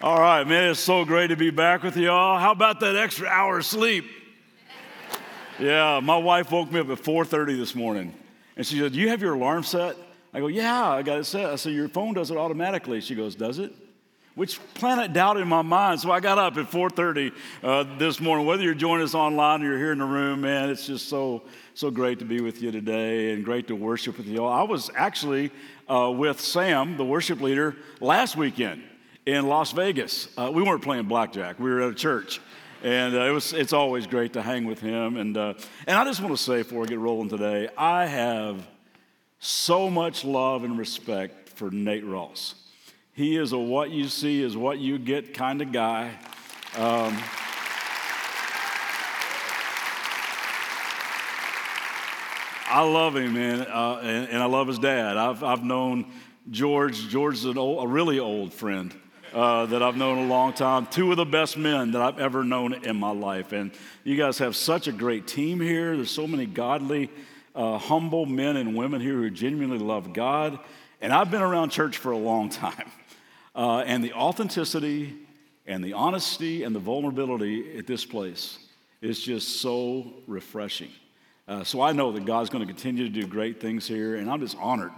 All right, man, it's so great to be back with y'all. How about that extra hour of sleep? Yeah, my wife woke me up at 4:30 this morning, and she said, "Do you have your alarm set?" I go, "Yeah, I got it set." I said, "Your phone does it automatically." She goes, "Does it?" Which planted doubt in my mind. So I got up at 4:30 uh, this morning. Whether you're joining us online or you're here in the room, man, it's just so so great to be with you today and great to worship with you all. I was actually uh, with Sam, the worship leader, last weekend in Las Vegas. Uh, we weren't playing blackjack, we were at a church. And uh, it was, it's always great to hang with him. And, uh, and I just want to say before we get rolling today, I have so much love and respect for Nate Ross. He is a what you see is what you get kind of guy. Um, I love him, man, uh, and, and, I love his dad. I've, I've known George. George an old, a really old friend uh, that I've known a long time. Two of the best men that I've ever known in my life. And you guys have such a great team here. There's so many godly, uh, humble men and women here who genuinely love God. And I've been around church for a long time. Uh, and the authenticity and the honesty and the vulnerability at this place is just so refreshing. Uh, so I know that God's going to continue to do great things here. And I'm just honored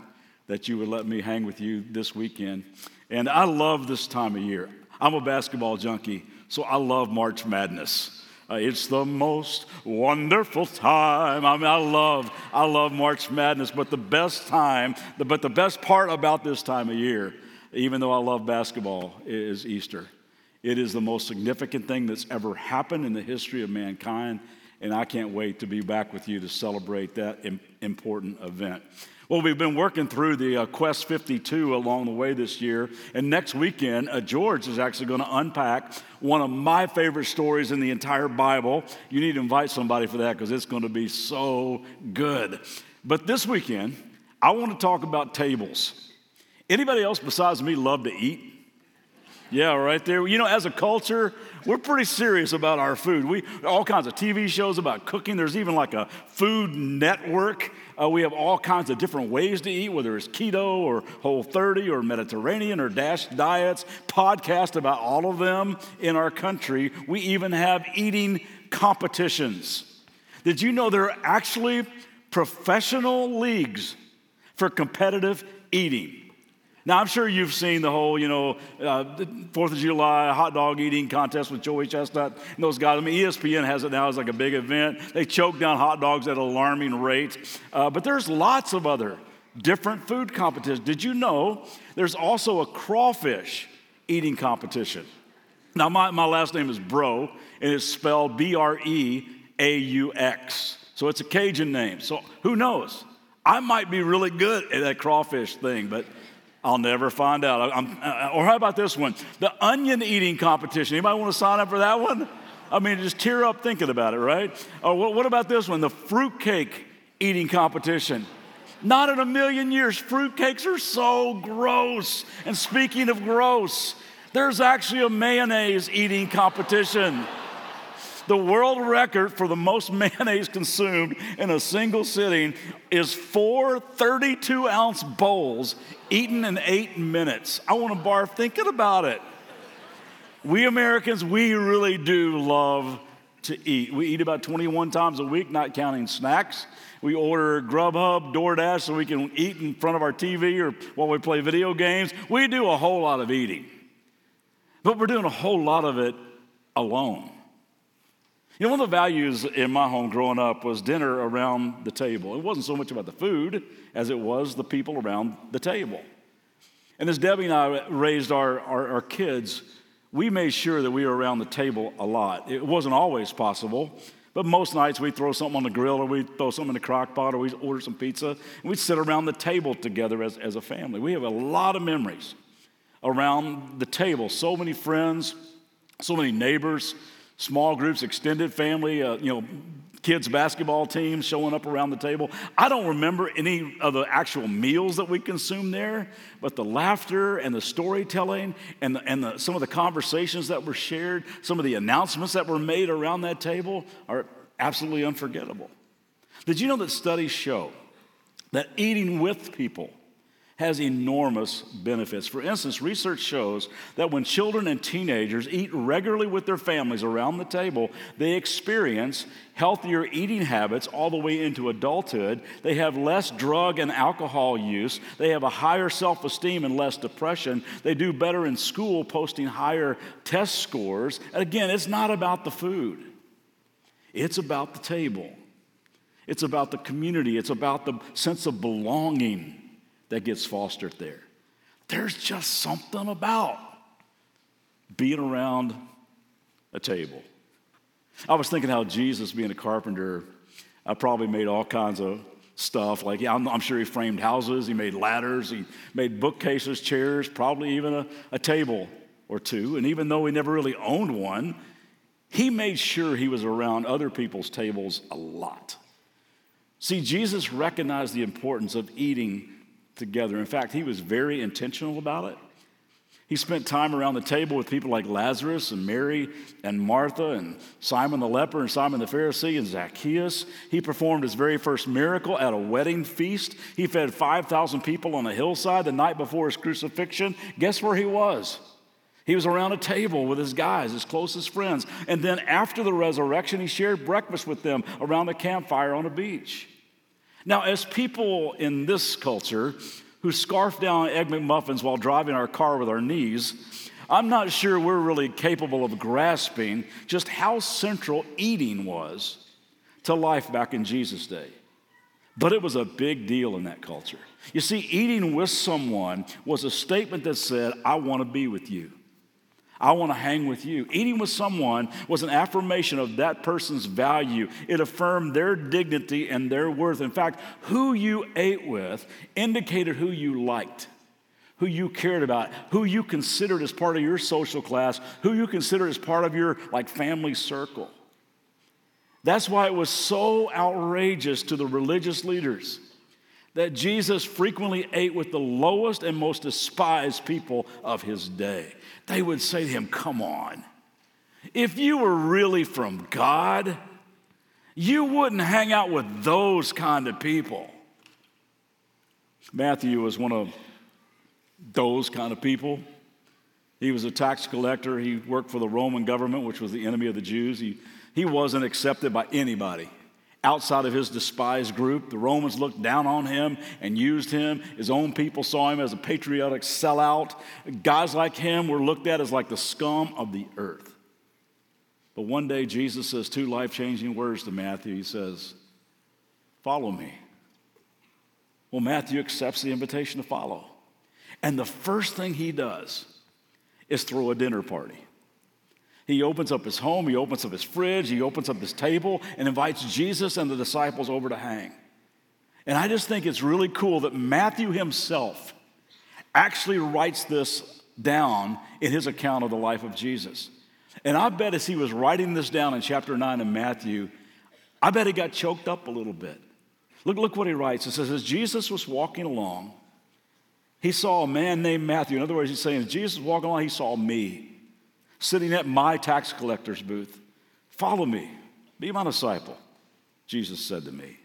that you would let me hang with you this weekend. And I love this time of year. I'm a basketball junkie, so I love March Madness. Uh, it's the most wonderful time. I mean, I love, I love March Madness, but the best time, but the best part about this time of year, even though I love basketball, is Easter. It is the most significant thing that's ever happened in the history of mankind, and I can't wait to be back with you to celebrate that important event. Well, we've been working through the uh, Quest 52 along the way this year. And next weekend, uh, George is actually going to unpack one of my favorite stories in the entire Bible. You need to invite somebody for that because it's going to be so good. But this weekend, I want to talk about tables. Anybody else besides me love to eat? Yeah, right there. You know, as a culture, we're pretty serious about our food. We all kinds of TV shows about cooking. There's even like a food network. Uh, we have all kinds of different ways to eat, whether it's keto or Whole 30 or Mediterranean or Dash diets. Podcast about all of them in our country. We even have eating competitions. Did you know there are actually professional leagues for competitive eating? Now, I'm sure you've seen the whole, you know, uh, Fourth of July hot dog eating contest with Joey Chestnut and those guys. I mean, ESPN has it now as like a big event. They choke down hot dogs at alarming rate. Uh, but there's lots of other different food competitions. Did you know there's also a crawfish eating competition? Now, my, my last name is Breaux, and it's spelled B R E A U X. So it's a Cajun name. So who knows? I might be really good at that crawfish thing, but I'll never find out. Uh, or how about this one? The onion eating competition. Anybody want to sign up for that one? I mean, just tear up thinking about it, right? Or what about this one? The fruitcake eating competition. Not in a million years. Fruitcakes are so gross. And speaking of gross, there's actually a mayonnaise eating competition. The world record for the most mayonnaise consumed in a single sitting is four 32 ounce bowls eaten in eight minutes. I want to barf thinking about it. We Americans, we really do love to eat. We eat about 21 times a week, not counting snacks. We order Grubhub, DoorDash so we can eat in front of our TV or while we play video games. We do a whole lot of eating. But we're doing a whole lot of it alone. You know, one of the values in my home growing up was dinner around the table. It wasn't so much about the food as it was the people around the table. And as Debbie and I raised our, our, our kids, we made sure that we were around the table a lot. It wasn't always possible, but most nights we'd throw something on the grill or we'd throw something in the crock pot or we'd order some pizza and we'd sit around the table together as, as a family. We have a lot of memories around the table. So many friends, so many neighbors, small groups, extended family, uh, you know, kids' basketball teams showing up around the table. I don't remember any of the actual meals that we consumed there, but the laughter and the storytelling and, the, and the, some of the conversations that were shared, some of the announcements that were made around that table are absolutely unforgettable. Did you know that studies show that eating with people has enormous benefits. For instance, research shows that when children and teenagers eat regularly with their families around the table, they experience healthier eating habits all the way into adulthood. They have less drug and alcohol use. They have a higher self esteem and less depression. They do better in school, posting higher test scores. And again, it's not about the food, it's about the table. It's about the community. It's about the sense of belonging that gets fostered there. There's just something about being around a table. I was thinking how Jesus, being a carpenter, I probably made all kinds of stuff. Like, yeah, I'm, I'm, sure he framed houses, he made ladders, he made bookcases, chairs, probably even a, a table or two. And even though he never really owned one, he made sure he was around other people's tables a lot. See, Jesus recognized the importance of eating together. In fact, he was very intentional about it. He spent time around the table with people like Lazarus and Mary and Martha and Simon the leper and Simon the Pharisee and Zacchaeus. He performed his very first miracle at a wedding feast. He fed 5,000 people on a hillside the night before his crucifixion. Guess where he was? He was around a table with his guys, his closest friends. And then after the resurrection, he shared breakfast with them around a campfire on a beach. Now, as people in this culture who scarf down Egg McMuffins while driving our car with our knees, I'm not sure we're really capable of grasping just how central eating was to life back in Jesus' day. But it was a big deal in that culture. You see, eating with someone was a statement that said, I want to be with you. I want to hang with you. Eating with someone was an affirmation of that person's value. It affirmed their dignity and their worth. In fact, who you ate with indicated who you liked, who you cared about, who you considered as part of your social class, who you considered as part of your like family circle. That's why it was so outrageous to the religious leaders that Jesus frequently ate with the lowest and most despised people of his day they would say to him, Come on. If you were really from God, you wouldn't hang out with those kind of people. Matthew was one of those kind of people. He was a tax collector. He worked for the Roman government, which was the enemy of the Jews. He, he wasn't accepted by anybody outside of his despised group. The Romans looked down on him and used him. His own people saw him as a patriotic sellout. Guys like him were looked at as like the scum of the earth. But one day, Jesus says two life changing words to Matthew. He says, Follow me. Well, Matthew accepts the invitation to follow. And the first thing he does is throw a dinner party. He opens up his home, he opens up his fridge, he opens up his table, and invites Jesus and the disciples over to hang. And I just think it's really cool that Matthew himself actually writes this down in his account of the life of Jesus. And I bet as he was writing this down in chapter 9 of Matthew, I bet he got choked up a little bit. Look, look what he writes. It says, As Jesus was walking along, he saw a man named Matthew. In other words, he's saying, as Jesus was walking along, he saw me sitting at my tax collector's booth. Follow me, be my disciple, Jesus said to me.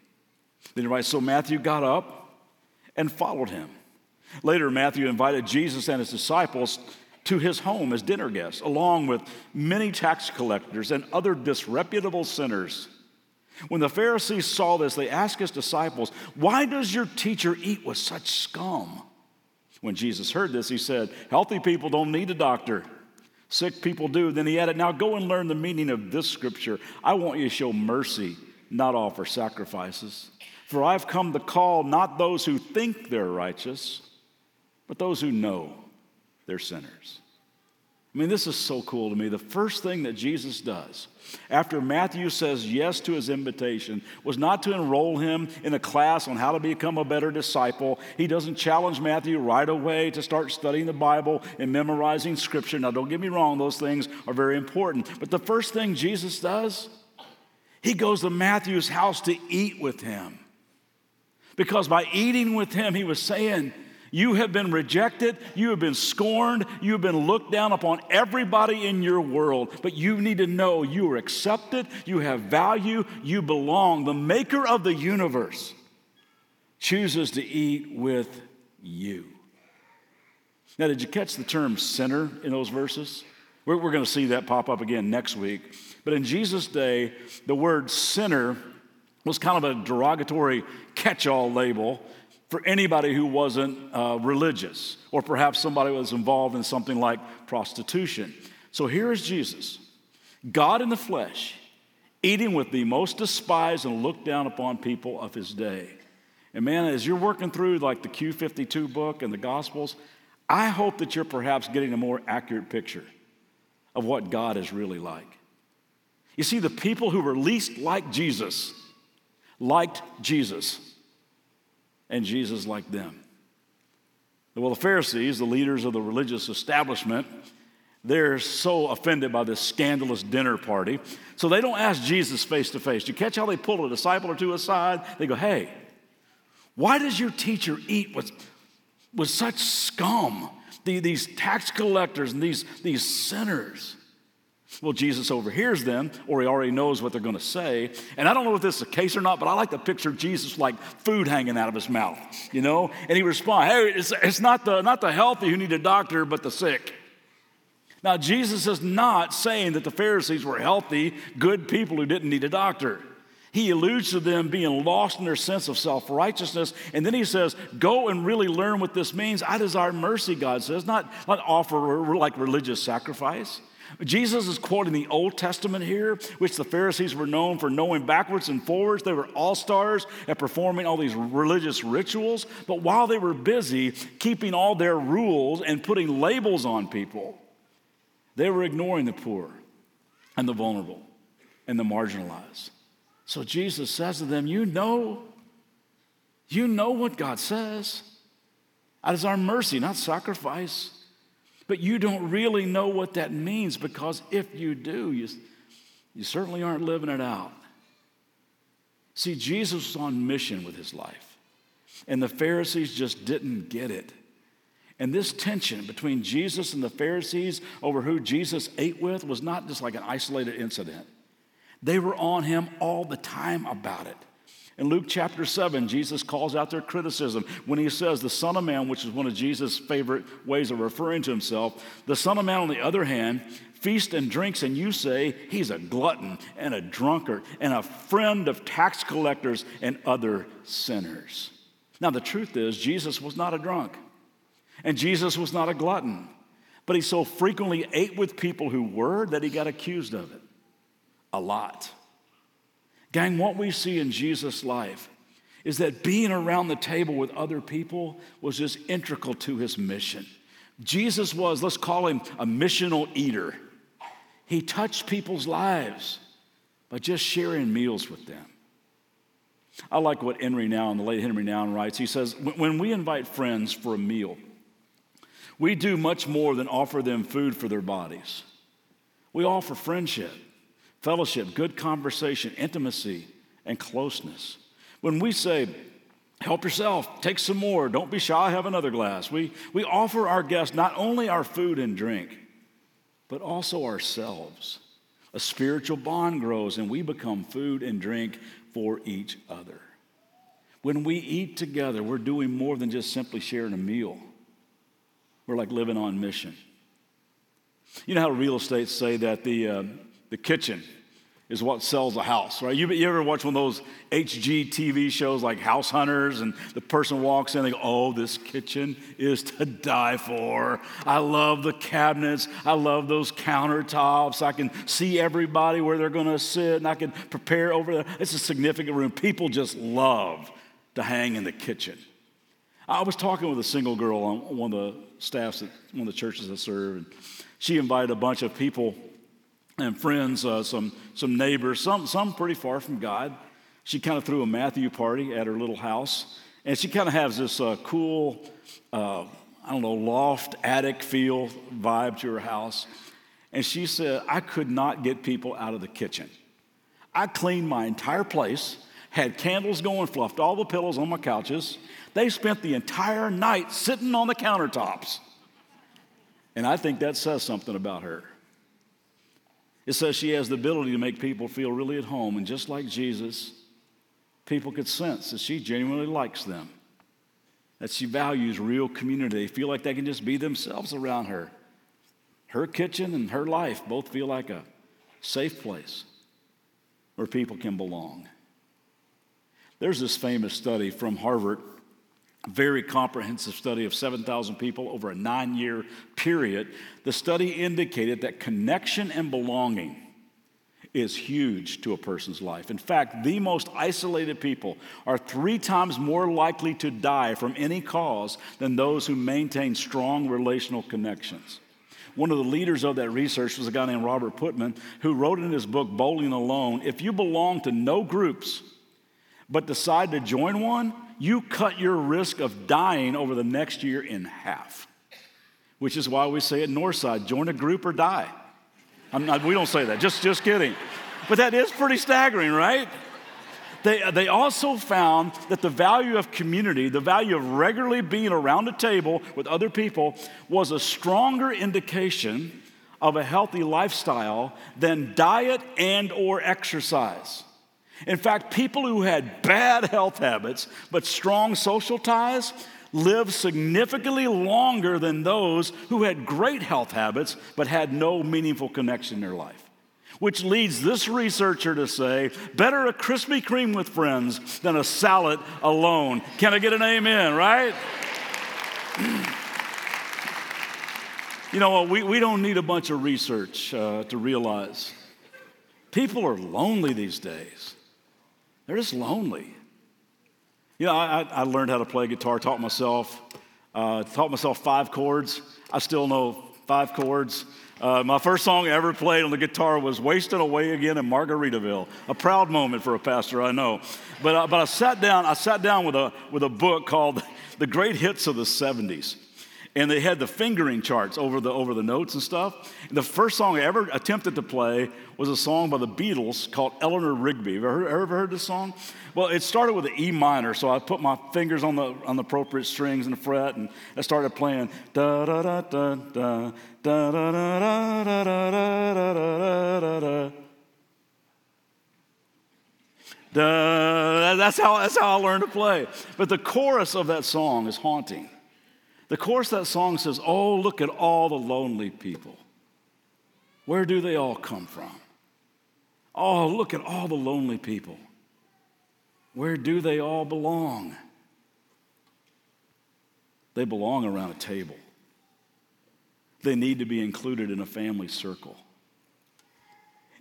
Then he writes, So Matthew got up and followed him. Later, Matthew invited Jesus and his disciples to his home as dinner guests, along with many tax collectors and other disreputable sinners. When the Pharisees saw this, they asked his disciples, Why does your teacher eat with such scum? When Jesus heard this, he said, Healthy people don't need a doctor Sick people do. Then he added, Now go and learn the meaning of this scripture. I want you to show mercy, not offer sacrifices. For I've come to call not those who think they're righteous, but those who know they're sinners. I mean, this is so cool to me. The first thing that Jesus does after Matthew says yes to his invitation was not to enroll him in a class on how to become a better disciple. He doesn't challenge Matthew right away to start studying the Bible and memorizing scripture. Now, don't get me wrong, those things are very important. But the first thing Jesus does, he goes to Matthew's house to eat with him. Because by eating with him, he was saying, you have been rejected. You have been scorned. You have been looked down upon everybody in your world. But you need to know you are accepted. You have value. You belong. The maker of the universe chooses to eat with you. Now, did you catch the term sinner in those verses? We're, we're going to see that pop up again next week. But in Jesus' day, the word sinner was kind of a derogatory catch all label for anybody who wasn't uh, religious or perhaps somebody was involved in something like prostitution. So here is Jesus, God in the flesh, eating with the most despised and looked down upon people of his day. And man, as you're working through like the Q52 book and the Gospels, I hope that you're perhaps getting a more accurate picture of what God is really like. You see, the people who were least like Jesus liked Jesus, and Jesus like them. Well, the Pharisees, the leaders of the religious establishment, they're so offended by this scandalous dinner party. So they don't ask Jesus face to face. Do you catch how they pull a disciple or two aside? They go, Hey, why does your teacher eat with, with such scum? these tax collectors and these, these sinners. Well, Jesus overhears them, or he already knows what they're going to say. And I don't know if this is the case or not, but I like to picture Jesus like food hanging out of his mouth, you know? And he responds, Hey, it's, it's not, the, not the healthy who need a doctor, but the sick. Now, Jesus is not saying that the Pharisees were healthy, good people who didn't need a doctor. He alludes to them being lost in their sense of self righteousness. And then he says, Go and really learn what this means. I desire mercy, God says, not, not offer like religious sacrifice. Jesus is quoting the Old Testament here, which the Pharisees were known for knowing backwards and forwards. They were all stars at performing all these religious rituals. But while they were busy keeping all their rules and putting labels on people, they were ignoring the poor and the vulnerable and the marginalized. So Jesus says to them, You know, you know what God says. That is our mercy, not sacrifice. But you don't really know what that means because if you do, you, you certainly aren't living it out. See, Jesus was on mission with his life, and the Pharisees just didn't get it. And this tension between Jesus and the Pharisees over who Jesus ate with was not just like an isolated incident. They were on him all the time about it. In Luke chapter 7, Jesus calls out their criticism when he says, The Son of Man, which is one of Jesus' favorite ways of referring to himself, the Son of Man, on the other hand, feasts and drinks, and you say he's a glutton and a drunkard and a friend of tax collectors and other sinners. Now, the truth is, Jesus was not a drunk, and Jesus was not a glutton, but he so frequently ate with people who were that he got accused of it a lot. Gang, what we see in Jesus' life is that being around the table with other people was just integral to his mission. Jesus was, let's call him a missional eater. He touched people's lives by just sharing meals with them. I like what Henry Nouwen, the late Henry Nouwen, writes. He says, When we invite friends for a meal, we do much more than offer them food for their bodies. We offer friendship fellowship, good conversation, intimacy, and closeness. When we say, help yourself, take some more, don't be shy, have another glass, we, we offer our guests not only our food and drink, but also ourselves. A spiritual bond grows and we become food and drink for each other. When we eat together, we're doing more than just simply sharing a meal. We're like living on mission. You know how real estate say that the, uh, the kitchen is what sells a house, right? You, you ever watch one of those HGTV shows like House Hunters and the person walks in and they go, oh, this kitchen is to die for. I love the cabinets. I love those countertops. I can see everybody where they're going to sit and I can prepare over there. It's a significant room. People just love to hang in the kitchen. I was talking with a single girl on one of the staffs at one of the churches I serve, and she invited a bunch of people and friends, uh, some, some neighbors, some, some pretty far from God. She kind of threw a Matthew party at her little house. And she kind of has this uh, cool, uh, I don't know, loft, attic feel vibe to her house. And she said, I could not get people out of the kitchen. I cleaned my entire place, had candles going, fluffed all the pillows on my couches. They spent the entire night sitting on the countertops. And I think that says something about her. It says she has the ability to make people feel really at home. And just like Jesus, people could sense that she genuinely likes them. that she values real community. They feel like they can just be themselves around her. Her kitchen and her life both feel like a safe place where people can belong. There's this famous study from Harvard, very comprehensive study of 7,000 people over a nine year period. The study indicated that connection and belonging is huge to a person's life. In fact, the most isolated people are three times more likely to die from any cause than those who maintain strong relational connections. One of the leaders of that research was a guy named Robert Putnam, who wrote in his book, Bowling Alone if you belong to no groups but decide to join one, you cut your risk of dying over the next year in half. Which is why we say at Northside join a group or die. Not, we don't say that, just, just kidding. But that is pretty staggering, right? They, they also found that the value of community, the value of regularly being around a table with other people, was a stronger indication of a healthy lifestyle than diet and or exercise. In fact, people who had bad health habits but strong social ties lived significantly longer than those who had great health habits but had no meaningful connection in their life. Which leads this researcher to say, better a Krispy Kreme with friends than a salad alone. Can I get an amen, right? you know what? We, we don't need a bunch of research uh, to realize people are lonely these days. They're just lonely. You know, I, I learned how to play guitar, taught myself, uh, taught myself five chords. I still know five chords. Uh, my first song I ever played on the guitar was Wasting Away Again in Margaritaville. A proud moment for a pastor, I know. But, uh, but I sat down, I sat down with a, with a book called The Great Hits of the 70s and they had the fingering charts over the over the notes and stuff. And the first song I ever attempted to play was a song by the Beatles called Eleanor Rigby. Have heard, ever heard this song? Well, it started with an E minor, so I put my fingers on the on the appropriate strings and the fret, and I started playing da da da da da da da da da da da da da da. That's how, that's how I learned to play. But the chorus of that song is haunting. The chorus of that song says, Oh, look at all the lonely people. Where do they all come from? Oh, look at all the lonely people. Where do they all belong? They belong around a table. They need to be included in a family circle.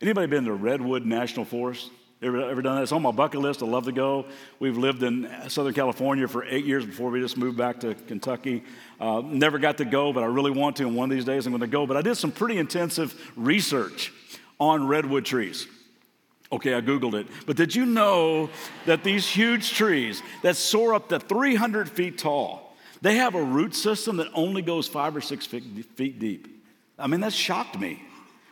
Anybody been to Redwood National Forest? Ever, ever done that? It's on my bucket list. I love to go. We've lived in Southern California for eight years before we just moved back to Kentucky. Uh, never got to go, but I really want to, and one of these days I'm going to go. But I did some pretty intensive research on redwood trees. Okay, I Googled it. But did you know that these huge trees that soar up to 300 feet tall, they have a root system that only goes five or six feet deep? I mean, that shocked me.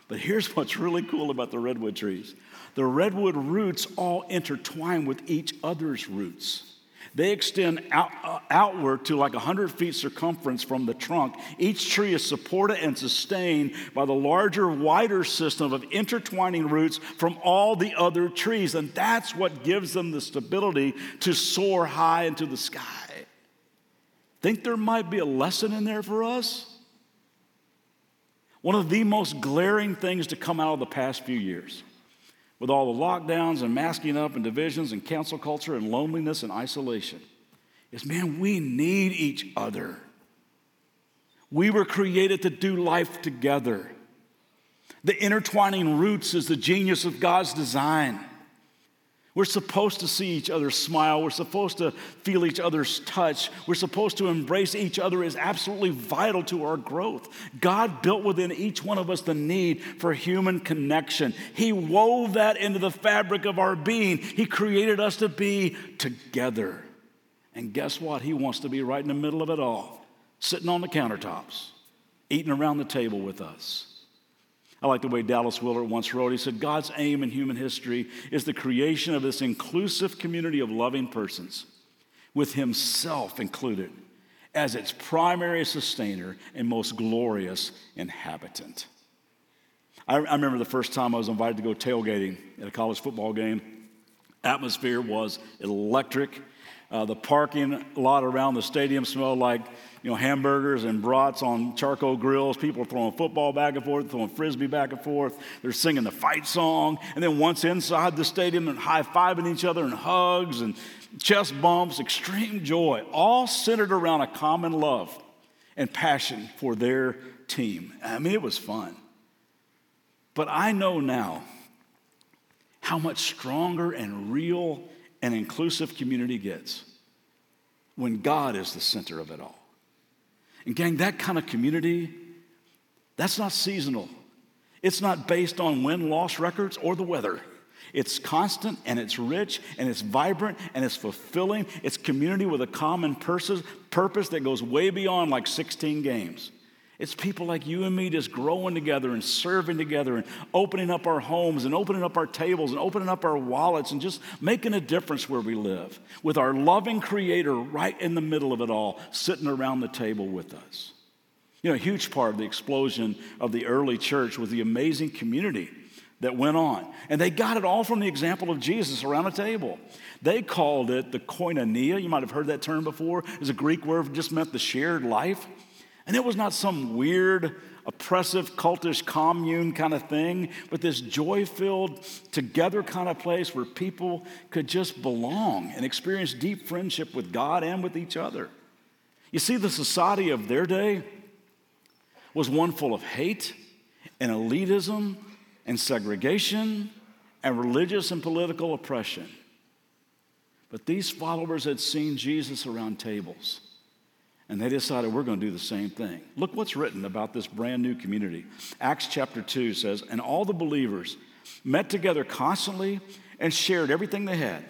But here's what's really cool about the redwood trees the redwood roots all intertwine with each other's roots. They extend out, uh, outward to like 100 feet circumference from the trunk. Each tree is supported and sustained by the larger, wider system of intertwining roots from all the other trees. And that's what gives them the stability to soar high into the sky. Think there might be a lesson in there for us? One of the most glaring things to come out of the past few years with all the lockdowns and masking up and divisions and cancel culture and loneliness and isolation is man, we need each other. We were created to do life together. The intertwining roots is the genius of God's design. We're supposed to see each other smile. We're supposed to feel each other's touch. We're supposed to embrace each other is absolutely vital to our growth. God built within each one of us the need for human connection. He wove that into the fabric of our being. He created us to be together. And guess what? He wants to be right in the middle of it all, sitting on the countertops, eating around the table with us. I like the way Dallas Willard once wrote. He said, God's aim in human history is the creation of this inclusive community of loving persons, with Himself included as its primary sustainer and most glorious inhabitant. I, I remember the first time I was invited to go tailgating at a college football game. Atmosphere was electric. Uh, the parking lot around the stadium smelled like you know, hamburgers and brats on charcoal grills. People are throwing football back and forth, throwing frisbee back and forth. They're singing the fight song. And then once inside the stadium, and high fiving each other and hugs and chest bumps, extreme joy, all centered around a common love and passion for their team. I mean, it was fun. But I know now how much stronger and real and inclusive community gets when God is the center of it all. And, gang, that kind of community, that's not seasonal. It's not based on win loss records or the weather. It's constant and it's rich and it's vibrant and it's fulfilling. It's community with a common purpose that goes way beyond like 16 games. It's people like you and me just growing together and serving together and opening up our homes and opening up our tables and opening up our wallets and just making a difference where we live with our loving Creator right in the middle of it all, sitting around the table with us. You know, a huge part of the explosion of the early church was the amazing community that went on. And they got it all from the example of Jesus around a table. They called it the koinonia. You might have heard that term before. It's a Greek word that just meant the shared life. And it was not some weird, oppressive, cultish commune kind of thing, but this joy filled, together kind of place where people could just belong and experience deep friendship with God and with each other. You see, the society of their day was one full of hate and elitism and segregation and religious and political oppression. But these followers had seen Jesus around tables and they decided we're going to do the same thing. Look what's written about this brand new community. Acts chapter 2 says, And all the believers met together constantly and shared everything they had.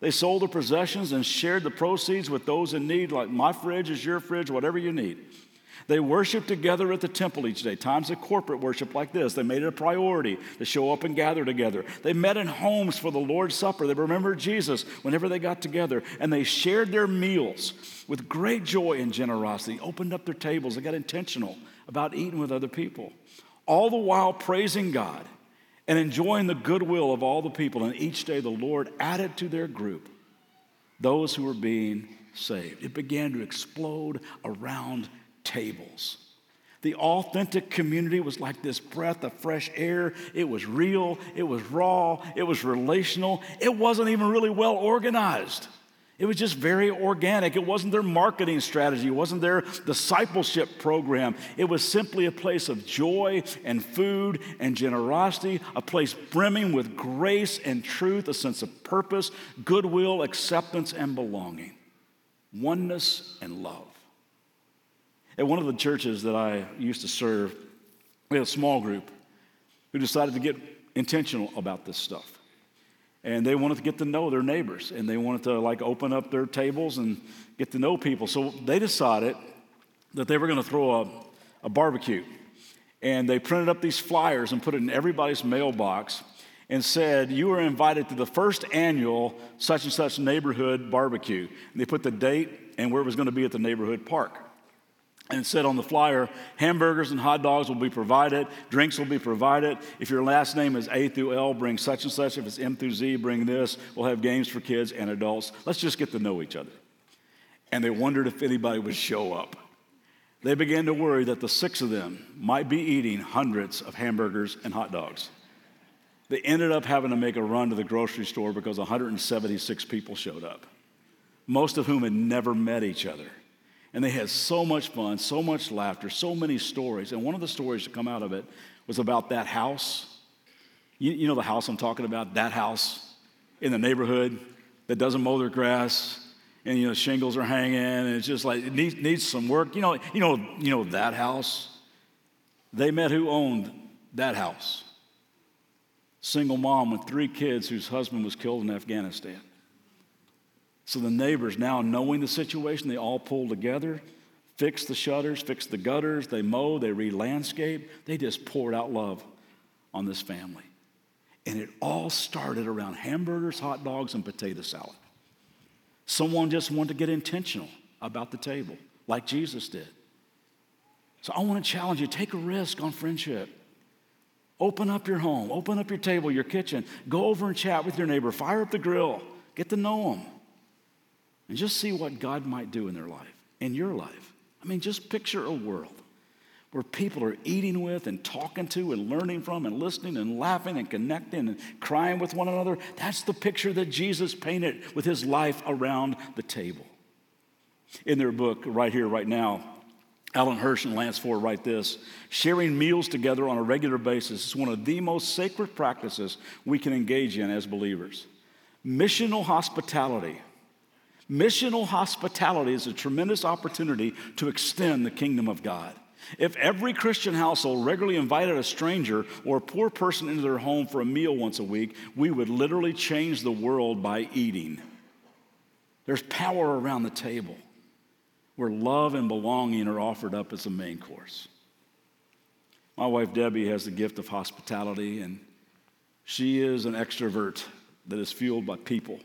They sold their possessions and shared the proceeds with those in need, like my fridge is your fridge, whatever you need. They worshiped together at the temple each day, times of corporate worship like this. They made it a priority to show up and gather together. They met in homes for the Lord's Supper. They remembered Jesus whenever they got together, and they shared their meals with great joy and generosity, opened up their tables. They got intentional about eating with other people, all the while praising God and enjoying the goodwill of all the people. And each day the Lord added to their group those who were being saved. It began to explode around tables. The authentic community was like this breath of fresh air. It was real, it was raw, it was relational. It wasn't even really well organized. It was just very organic. It wasn't their marketing strategy, it wasn't their discipleship program. It was simply a place of joy and food and generosity, a place brimming with grace and truth, a sense of purpose, goodwill, acceptance, and belonging, oneness and love. At one of the churches that I used to serve, we had a small group who decided to get intentional about this stuff. And they wanted to get to know their neighbors and they wanted to like open up their tables and get to know people. So they decided that they were going to throw a, a barbecue. And they printed up these flyers and put it in everybody's mailbox and said, You are invited to the first annual such and such neighborhood barbecue. And they put the date and where it was going to be at the neighborhood park and said on the flyer, hamburgers and hot dogs will be provided, drinks will be provided. If your last name is A through L, bring such and such. If it's M through Z, bring this. We'll have games for kids and adults. Let's just get to know each other. And they wondered if anybody would show up. They began to worry that the six of them might be eating hundreds of hamburgers and hot dogs. They ended up having to make a run to the grocery store because 176 people showed up, most of whom had never met each other. And they had so much fun, so much laughter, so many stories. And one of the stories to come out of it was about that house. You, you know the house I'm talking about, that house in the neighborhood that doesn't mow their grass and you know shingles are hanging. And it's just like it needs, needs some work. You know you know you know that house? They met who owned that house. Single mom with three kids whose husband was killed in afghanistan so the neighbors, now knowing the situation, they all pull together, fix the shutters, fix the gutters, they mow, they re landscape. They just poured out love on this family. And it all started around hamburgers, hot dogs, and potato salad. Someone just wanted to get intentional about the table, like Jesus did. So I want to challenge you take a risk on friendship. Open up your home, open up your table, your kitchen, go over and chat with your neighbor, fire up the grill, get to know them. And just see what God might do in their life, in your life. I mean, just picture a world where people are eating with and talking to and learning from and listening and laughing and connecting and crying with one another. That's the picture that Jesus painted with his life around the table. In their book, right here, right now, Alan Hirsch and Lance Ford write this sharing meals together on a regular basis is one of the most sacred practices we can engage in as believers. Missional hospitality. Missional hospitality is a tremendous opportunity to extend the kingdom of God. If every Christian household regularly invited a stranger or a poor person into their home for a meal once a week, we would literally change the world by eating. There's power around the table where love and belonging are offered up as a main course. My wife Debbie has the gift of hospitality, and she is an extrovert that is fueled by people.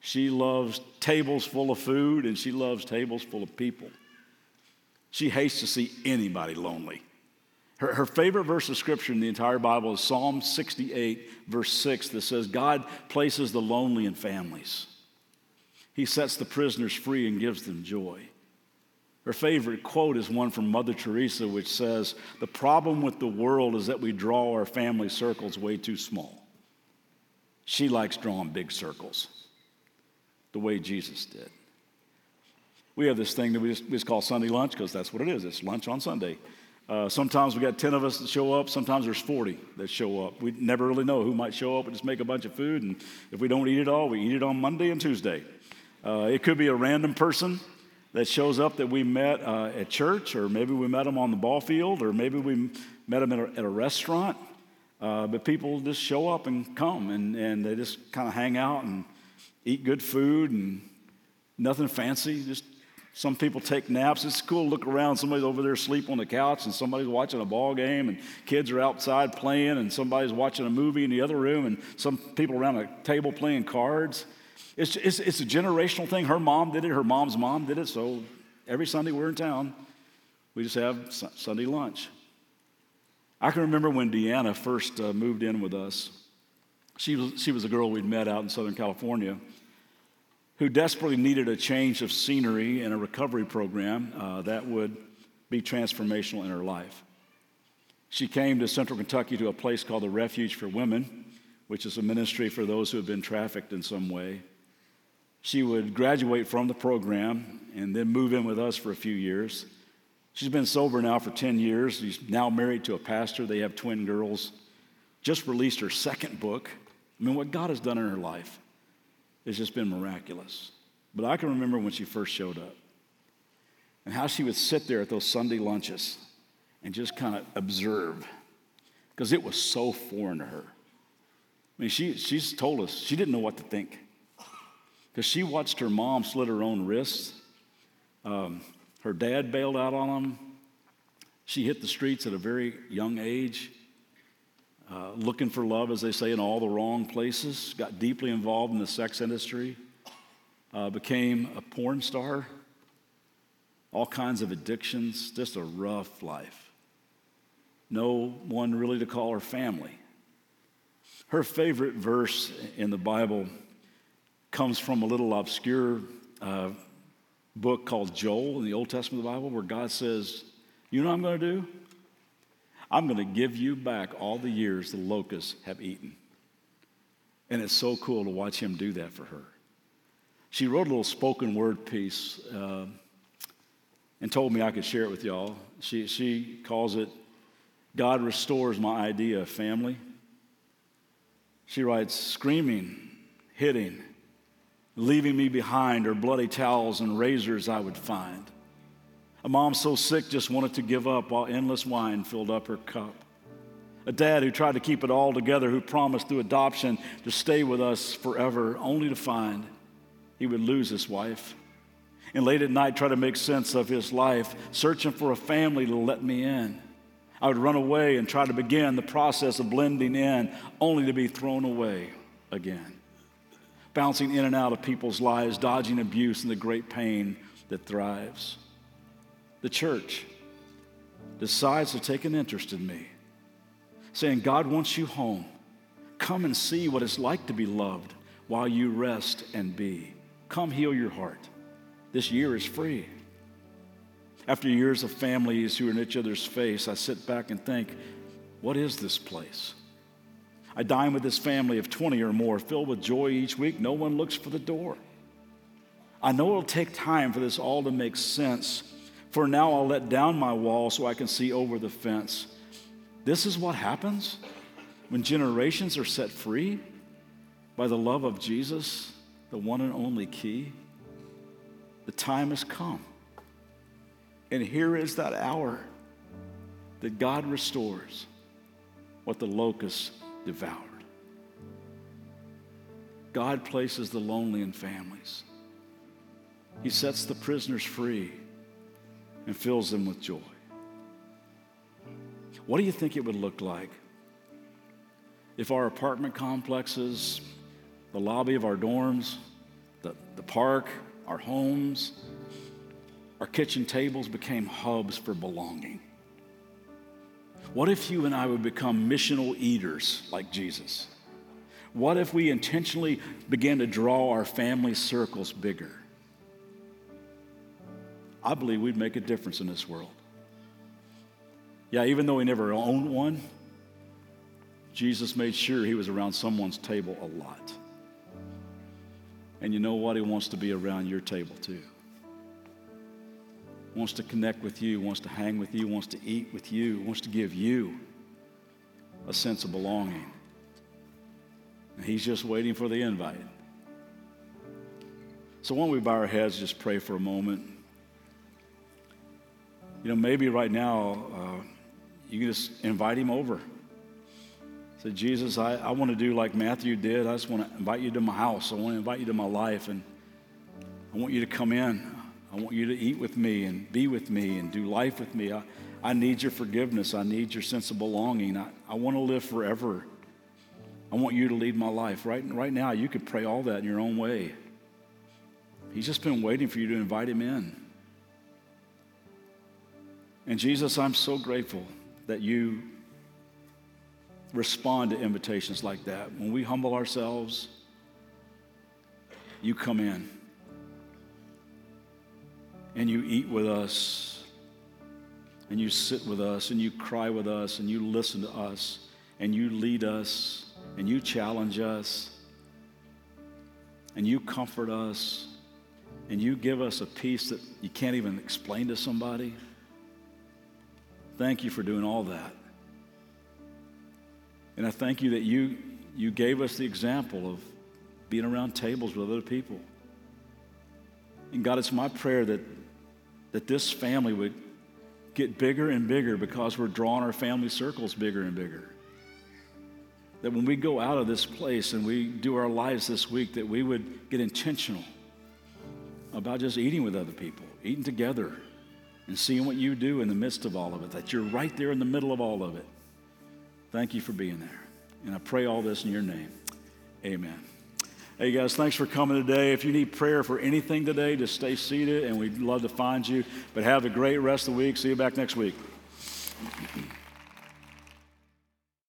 She loves tables full of food, and she loves tables full of people. She hates to see anybody lonely. Her, her favorite verse of scripture in the entire Bible is Psalm 68, verse 6, that says, God places the lonely in families. He sets the prisoners free and gives them joy. Her favorite quote is one from Mother Teresa, which says, The problem with the world is that we draw our family circles way too small. She likes drawing big circles, the way Jesus did. We have this thing that we just, we just call Sunday lunch because that's what it is. It's lunch on Sunday. Uh, sometimes we got 10 of us that show up. Sometimes there's 40 that show up. We never really know who might show up. We just make a bunch of food, and if we don't eat it all, we eat it on Monday and Tuesday. Uh, it could be a random person that shows up that we met uh, at church, or maybe we met them on the ball field, or maybe we met them at a, at a restaurant. Uh, but people just show up and come, and, and they just kind of hang out and eat good food and nothing fancy, just some people take naps. It's cool to look around. Somebody's over there asleep on the couch, and somebody's watching a ball game, and kids are outside playing, and somebody's watching a movie in the other room, and some people around a table playing cards. It's, it's, it's a generational thing. Her mom did it, her mom's mom did it, so every Sunday we're in town, we just have Sunday lunch. I can remember when Deanna first uh, moved in with us. She was, she was a girl we'd met out in Southern California who desperately needed a change of scenery and a recovery program uh, that would be transformational in her life. She came to Central Kentucky to a place called the Refuge for Women, which is a ministry for those who have been trafficked in some way. She would graduate from the program and then move in with us for a few years. She's been sober now for 10 years. She's now married to a pastor. They have twin girls. Just released her second book. I mean, what God has done in her life. has just been miraculous. But I can remember when she first showed up and how she would sit there at those Sunday lunches and just kind of observe because it was so foreign to her. I mean, she, she's told us she didn't know what to think because she watched her mom slit her own wrists. Um, her dad bailed out on them. She hit the streets at a very young age. Uh, looking for love, as they say, in all the wrong places, got deeply involved in the sex industry, uh, became a porn star, all kinds of addictions, just a rough life. No one really to call her family. Her favorite verse in the Bible comes from a little obscure uh, book called Joel in the Old Testament of the Bible, where God says, You know what I'm going to do? I'm going to give you back all the years the locusts have eaten. And it's so cool to watch him do that for her. She wrote a little spoken word piece uh, and told me I could share it with y'all. She, she calls it, God Restores My Idea of Family. She writes, screaming, hitting, leaving me behind are bloody towels and razors I would find. A mom so sick just wanted to give up while endless wine filled up her cup. A dad who tried to keep it all together, who promised through adoption to stay with us forever, only to find he would lose his wife. And late at night, try to make sense of his life, searching for a family to let me in. I would run away and try to begin the process of blending in, only to be thrown away again. Bouncing in and out of people's lives, dodging abuse and the great pain that thrives the church decides to take an interest in me, saying, God wants you home. Come and see what it's like to be loved while you rest and be. Come heal your heart. This year is free. After years of families who are in each other's face, I sit back and think, what is this place? I dine with this family of 20 or more, filled with joy each week. No one looks for the door. I know it'll take time for this all to make sense. For now, I'll let down my wall so I can see over the fence. This is what happens when generations are set free by the love of Jesus, the one and only key. The time has come. And here is that hour that God restores what the locusts devoured. God places the lonely in families. He sets the prisoners free and fills them with joy. What do you think it would look like if our apartment complexes, the lobby of our dorms, the, the park, our homes, our kitchen tables became hubs for belonging? What if you and I would become missional eaters like Jesus? What if we intentionally began to draw our family circles bigger? I believe we'd make a difference in this world. Yeah, even though he never owned one, Jesus made sure he was around someone's table a lot. And you know what? He wants to be around your table too. Wants to connect with you, wants to hang with you, wants to eat with you, wants to give you a sense of belonging. And he's just waiting for the invite. So, why don't we bow our heads, just pray for a moment? You know, maybe right now uh, you can just invite him over. Say, Jesus, I, I want to do like Matthew did. I just want to invite you to my house. I want to invite you to my life. And I want you to come in. I want you to eat with me and be with me and do life with me. I, I need your forgiveness. I need your sense of belonging. I, I want to live forever. I want you to lead my life. Right, right now, you could pray all that in your own way. He's just been waiting for you to invite him in. And Jesus, I'm so grateful that you respond to invitations like that. When we humble ourselves, you come in and you eat with us and you sit with us and you cry with us and you listen to us and you lead us and you challenge us and you comfort us and you give us a peace that you can't even explain to somebody. Thank you for doing all that. And I thank you that you, you gave us the example of being around tables with other people. And God, it's my prayer that, that this family would get bigger and bigger because we're drawing our family circles bigger and bigger. That when we go out of this place and we do our lives this week, that we would get intentional about just eating with other people, eating together, and seeing what you do in the midst of all of it, that you're right there in the middle of all of it. Thank you for being there. And I pray all this in your name. Amen. Hey guys, thanks for coming today. If you need prayer for anything today, just stay seated and we'd love to find you. But have a great rest of the week. See you back next week.